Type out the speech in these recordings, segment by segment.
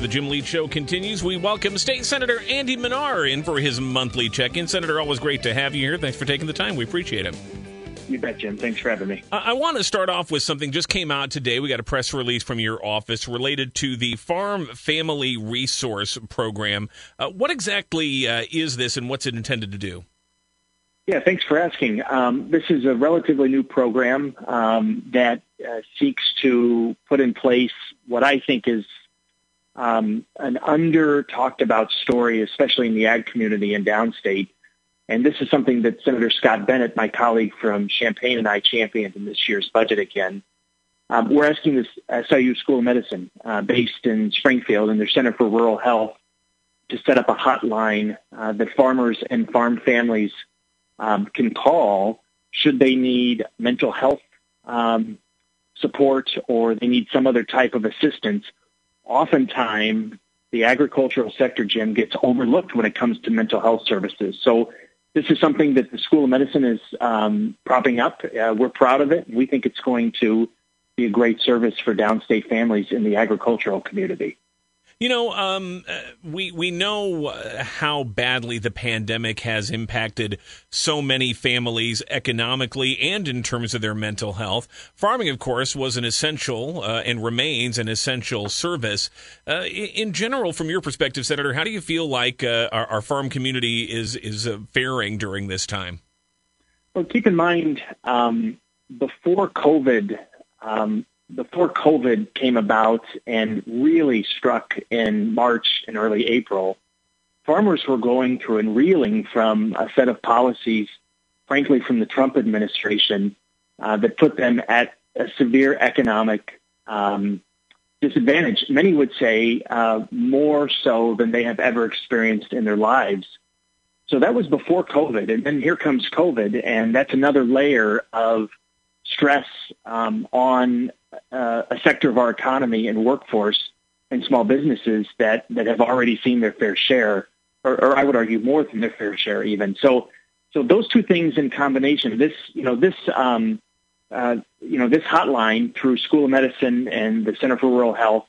The Jim Leach Show continues. We welcome State Senator Andy Manar in for his monthly check in. Senator, always great to have you here. Thanks for taking the time. We appreciate it. You bet, Jim. Thanks for having me. I, I want to start off with something just came out today. We got a press release from your office related to the Farm Family Resource Program. Uh, what exactly uh, is this and what's it intended to do? Yeah, thanks for asking. Um, this is a relatively new program um, that uh, seeks to put in place what I think is um, an under talked about story, especially in the ag community in downstate. And this is something that Senator Scott Bennett, my colleague from Champaign, and I championed in this year's budget again. Um, we're asking this SIU School of Medicine, uh, based in Springfield, and their Center for Rural Health, to set up a hotline uh, that farmers and farm families um, can call should they need mental health um, support or they need some other type of assistance. Oftentimes, the agricultural sector, Jim, gets overlooked when it comes to mental health services. So this is something that the School of Medicine is um, propping up. Uh, we're proud of it. We think it's going to be a great service for downstate families in the agricultural community. You know, um, uh, we we know uh, how badly the pandemic has impacted so many families economically and in terms of their mental health. Farming, of course, was an essential uh, and remains an essential service. Uh, in general, from your perspective, Senator, how do you feel like uh, our, our, farm community is is uh, faring during this time? Well, keep in mind um, before COVID. Um, before COVID came about and really struck in March and early April, farmers were going through and reeling from a set of policies, frankly, from the Trump administration uh, that put them at a severe economic um, disadvantage. Many would say uh, more so than they have ever experienced in their lives. So that was before COVID. And then here comes COVID, and that's another layer of stress um, on uh, a sector of our economy and workforce and small businesses that, that have already seen their fair share, or, or I would argue more than their fair share even. So, so those two things in combination, this, you know, this, um, uh, you know, this hotline through School of Medicine and the Center for Rural Health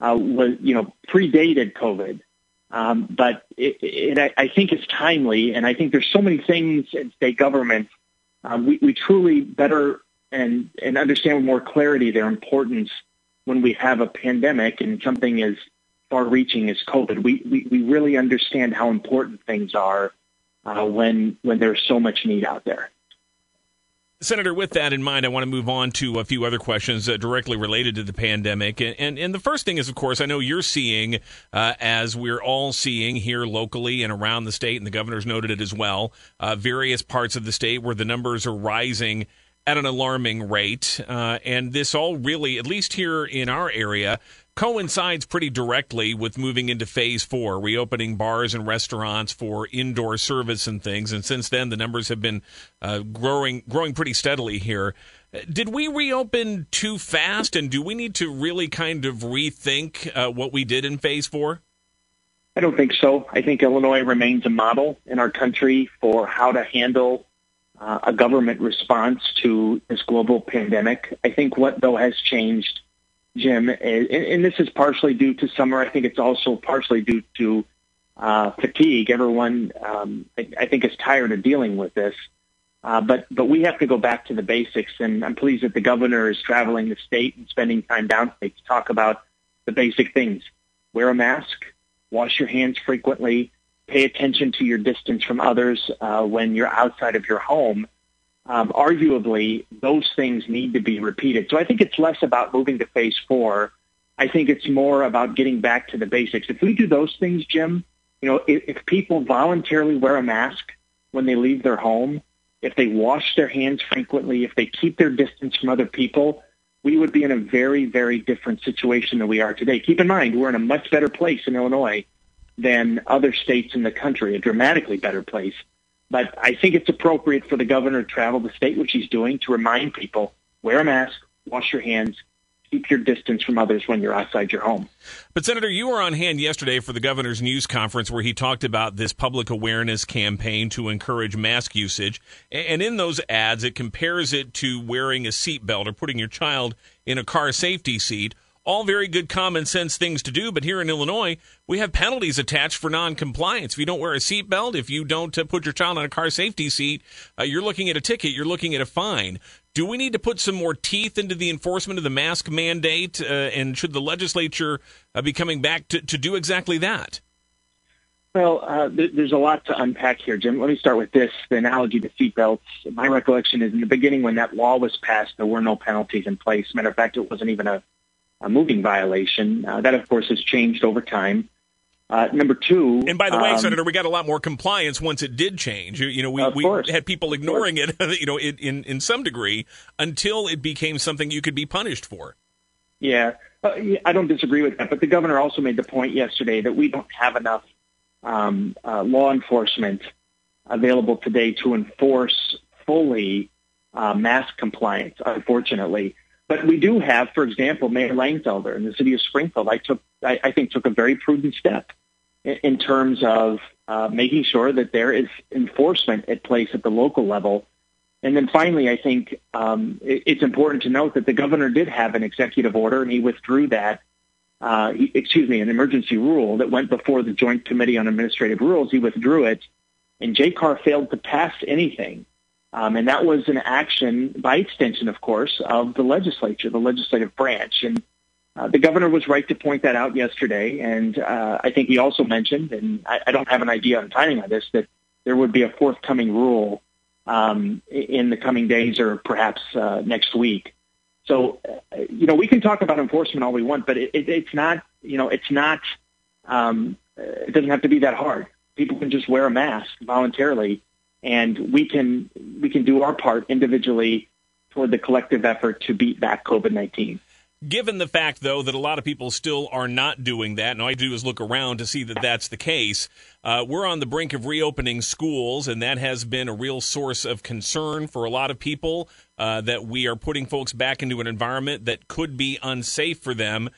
uh, was, you know, predated COVID. Um, but it, it, I think it's timely, and I think there's so many things in state government. Um, we, we truly better and and understand with more clarity their importance when we have a pandemic and something as far-reaching as COVID. We we, we really understand how important things are uh, when when there's so much need out there. Senator, with that in mind, I want to move on to a few other questions uh, directly related to the pandemic. And, and, and, the first thing is, of course, I know you're seeing, uh, as we're all seeing here locally and around the state, and the governor's noted it as well, uh, various parts of the state where the numbers are rising at an alarming rate. Uh, and this all really, at least here in our area, coincides pretty directly with moving into phase four, reopening bars and restaurants for indoor service and things. And since then, the numbers have been uh, growing, growing pretty steadily here. Did we reopen too fast, and do we need to really kind of rethink uh, what we did in phase four? I don't think so. I think Illinois remains a model in our country for how to handle uh, a government response to this global pandemic. I think what though has changed, Jim, and this is partially due to summer. I think it's also partially due to uh, fatigue. Everyone, um, I, I, think, is tired of dealing with this. Uh, but but we have to go back to the basics, and I'm pleased that the governor is traveling the state and spending time downstate to talk about the basic things: wear a mask, wash your hands frequently, pay attention to your distance from others uh, when you're outside of your home, um, arguably those things need to be repeated. So I think it's less about moving to phase four. I think it's more about getting back to the basics. If we do those things, Jim, you know, if, if people voluntarily wear a mask when they leave their home, if they wash their hands frequently, if they keep their distance from other people, we would be in a very, very different situation than we are today. Keep in mind, we're in a much better place in Illinois than other states in the country, a dramatically better place. But I think it's appropriate for the governor to travel the state, which he's doing, to remind people, wear a mask, wash your hands, keep your distance from others when you're outside your home. But, Senator, you were on hand yesterday for the governor's news conference where he talked about this public awareness campaign to encourage mask usage. And in those ads, it compares it to wearing a seatbelt or putting your child in a car safety seat all very good common sense things to do. But here in Illinois, we have penalties attached for non-compliance. If you don't wear a seatbelt, if you don't uh, put your child on a car safety seat, uh, you're looking at a ticket. You're looking at a fine. Do we need to put some more teeth into the enforcement of the mask mandate? Uh, and should the legislature uh, be coming back to, to do exactly that? Well, uh, th- there's a lot to unpack here, Jim. Let me start with this, the analogy to seatbelts. My recollection is in the beginning when that law was passed, there were no penalties in place. Matter of fact, it wasn't even a, a moving violation. Uh, that, of course, has changed over time. Uh, number two, and by the way, um, Senator, we got a lot more compliance once it did change. You, you know, we, we had people ignoring it, you know, in, in, in some degree until it became something you could be punished for. Yeah, uh, I don't disagree with that. But the governor also made the point yesterday that we don't have enough um, uh, law enforcement available today to enforce fully uh, mask compliance, unfortunately. But we do have, for example, Mayor Langfelder in the city of Springfield. I took, I, I think, took a very prudent step in, in terms of uh, making sure that there is enforcement at place at the local level. And then finally, I think um, it, it's important to note that the governor did have an executive order, and he withdrew that uh, excuse me, an emergency rule that went before the Joint Committee on Administrative Rules. He withdrew it, and JCAR failed to pass anything. Um, and that was an action, by extension, of course, of the legislature, the legislative branch. And uh, the governor was right to point that out yesterday. And uh, I think he also mentioned, and I, I, don't have an idea on timing on this, that there would be a forthcoming rule um, in the coming days or perhaps uh, next week. So, uh, you know, we can talk about enforcement all we want, but it, it, it's not, you know, it's not, um, it doesn't have to be that hard. People can just wear a mask voluntarily, and we can we can do our part individually toward the collective effort to beat back COVID nineteen. Given the fact, though, that a lot of people still are not doing that, and all I do is look around to see that that's the case, uh, we're on the brink of reopening schools, and that has been a real source of concern for a lot of people uh, that we are putting folks back into an environment that could be unsafe for them.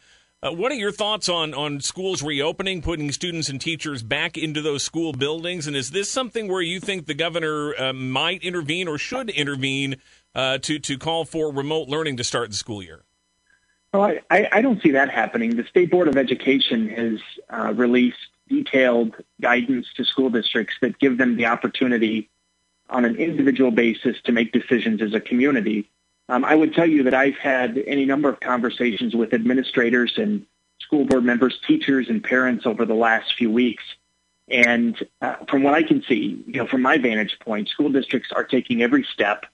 Uh, what are your thoughts on, on schools reopening, putting students and teachers back into those school buildings? And is this something where you think the governor uh, might intervene or should intervene uh, to, to call for remote learning to start the school year? Well, I, I don't see that happening. The State Board of Education has uh, released detailed guidance to school districts that give them the opportunity on an individual basis to make decisions as a community. Um, I would tell you that I've had any number of conversations with administrators and school board members, teachers, and parents over the last few weeks. And uh, from what I can see, you know, from my vantage point, school districts are taking every step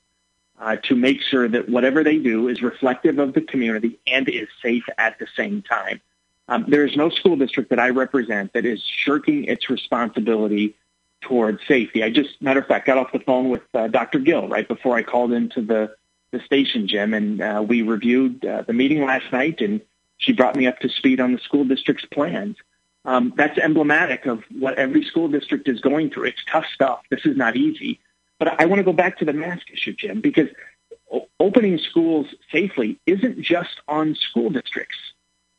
uh, to make sure that whatever they do is reflective of the community and is safe at the same time. Um, there is no school district that I represent that is shirking its responsibility towards safety. I just, matter of fact, got off the phone with uh, Dr. Gill right before I called into the, the station, Jim, and uh, we reviewed uh, the meeting last night, and she brought me up to speed on the school district's plans. Um, that's emblematic of what every school district is going through. It's tough stuff. This is not easy. But I want to go back to the mask issue, Jim, because opening schools safely isn't just on school districts,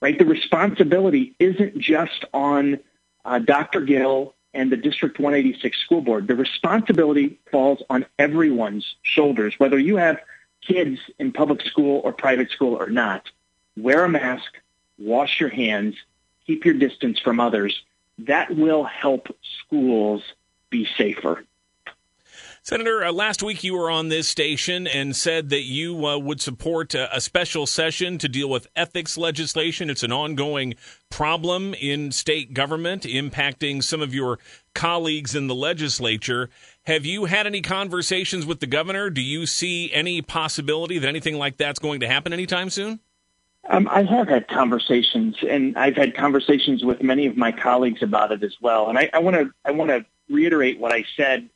right? The responsibility isn't just on uh, Dr. Gill and the District 186 school board. The responsibility falls on everyone's shoulders, whether you have kids in public school or private school or not. Wear a mask, wash your hands, keep your distance from others. That will help schools be safer. Senator, uh, last week you were on this station and said that you uh, would support a, a, special session to deal with ethics legislation. It's an ongoing problem in state government impacting some of your colleagues in the legislature. Have you had any conversations with the governor? Do you see any possibility that anything like that's going to happen anytime soon? Um, I have had conversations, and I've had conversations with many of my colleagues about it as well. And I want to I want to reiterate what I said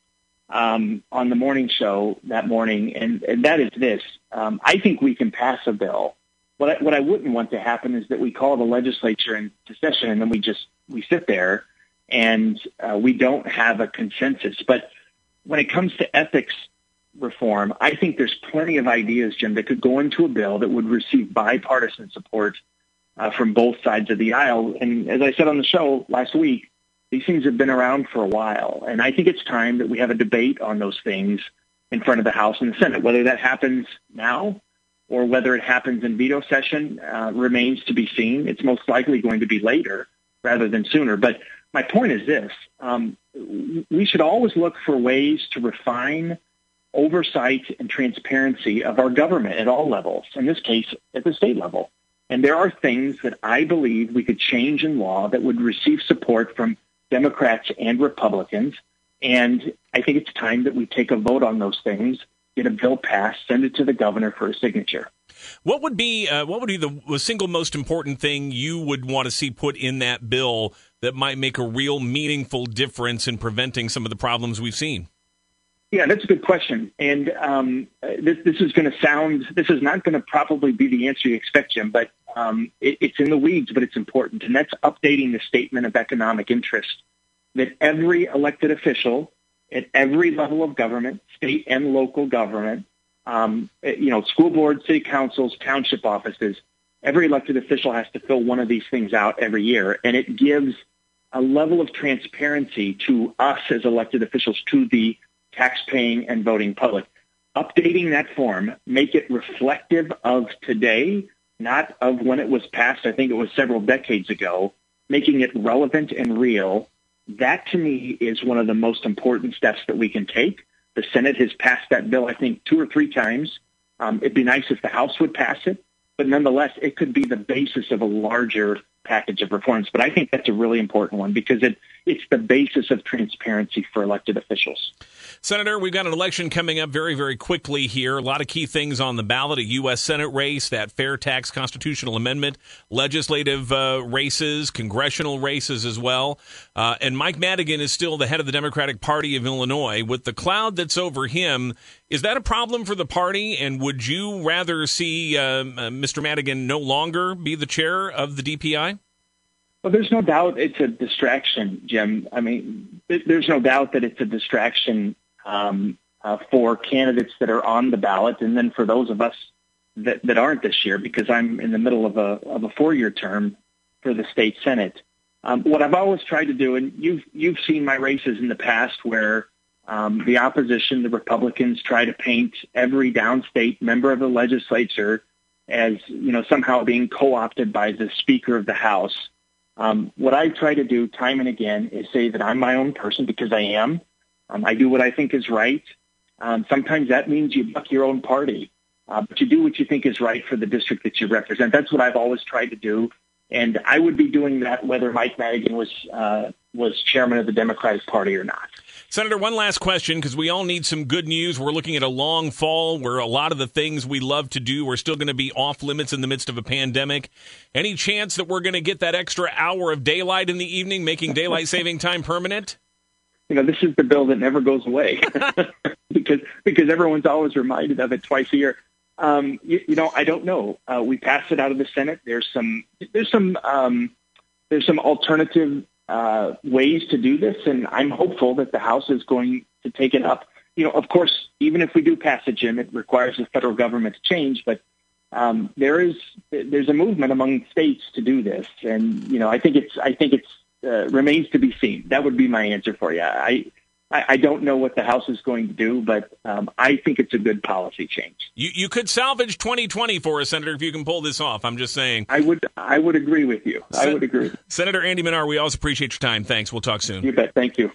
um, on the morning show that morning, and, and that is this. Um, I think we can pass a bill. What I, what I wouldn't want to happen is that we call the legislature into session and then we just we sit there and uh, we don't have a consensus. But when it comes to ethics reform, I think there's plenty of ideas, Jim, that could go into a bill that would receive bipartisan support uh, from both sides of the aisle. And as I said on the show last week, these things have been around for a while, and I think it's time that we have a debate on those things in front of the House and the Senate. Whether that happens now or whether it happens in veto session uh, remains to be seen. It's most likely going to be later rather than sooner. But my point is this. Um, we should always look for ways to refine oversight and transparency of our government at all levels, in this case, at the state level. And there are things that I believe we could change in law that would receive support from Democrats and Republicans. And I think it's time that we take a vote on those things, get a bill passed, send it to the governor for a signature. What would be uh, what would be the, single most important thing you would want to see put in that bill that might make a real meaningful difference in preventing some of the problems we've seen? Yeah, that's a good question. And um, this, this is going to sound, this is not going to probably be the answer you expect, Jim, but um, it, it's in the weeds, but it's important. And that's updating the statement of economic interest that every elected official at every level of government, state and local government, um, you know, school boards, city councils, township offices, every elected official has to fill one of these things out every year. And it gives a level of transparency to us as elected officials, to the tax-paying and voting public. Updating that form, make it reflective of today, not of when it was passed. I think it was several decades ago, making it relevant and real. That to me is one of the most important steps that we can take. The Senate has passed that bill, I think, two or three times. Um, it'd be nice if the House would pass it, but nonetheless, it could be the basis of a larger package of reforms. But I think that's a really important one because it, it's the basis of transparency for elected officials. Senator, we've got an election coming up very, very quickly here. A lot of key things on the ballot a U.S. Senate race, that fair tax constitutional amendment, legislative uh, races, congressional races as well. Uh, and Mike Madigan is still the head of the Democratic Party of Illinois. With the cloud that's over him, is that a problem for the party? And would you rather see uh, Mr. Madigan no longer be the chair of the DPI? Well, there's no doubt it's a distraction, Jim. I mean, there's no doubt that it's a distraction um, uh, for candidates that are on the ballot, and then for those of us that, that aren't this year, because I'm in the middle of a of a four year term for the state senate. Um, what I've always tried to do, and you've you've seen my races in the past where um, the opposition, the Republicans, try to paint every downstate member of the legislature as you know somehow being co-opted by the Speaker of the House. Um, what I try to do time and again is say that I'm my own person because I am. Um, I do what I think is right. Um, sometimes that means you buck your own party, uh, but you do what you think is right for the district that you represent. That's what I've always tried to do, and I would be doing that whether Mike Madigan was uh, was chairman of the Democratic Party or not. Senator, one last question because we all need some good news. We're looking at a long fall where a lot of the things we love to do are still going to be off limits in the midst of a pandemic. Any chance that we're going to get that extra hour of daylight in the evening, making daylight saving time permanent? You know, this is the bill that never goes away because because everyone's always reminded of it twice a year. Um, you, you, know, I don't know. Uh, we passed it out of the Senate. There's some there's some um, there's some alternative uh, ways to do this, and I'm hopeful that the House is going to take it up. You know, of course, even if we do pass it, Jim, it requires the federal government to change, but um, there is there's a movement among states to do this, and you know, I think it's I think it's uh, remains to be seen. That would be my answer for you. I I, I don't know what the House is going to do, but um, I think it's a good policy change. You, you could salvage 2020 for us, Senator, if you can pull this off. I'm just saying. I would I would agree with you. Sen- I would agree. Senator Andy Manar, we always appreciate your time. Thanks. We'll talk soon. You bet. Thank you.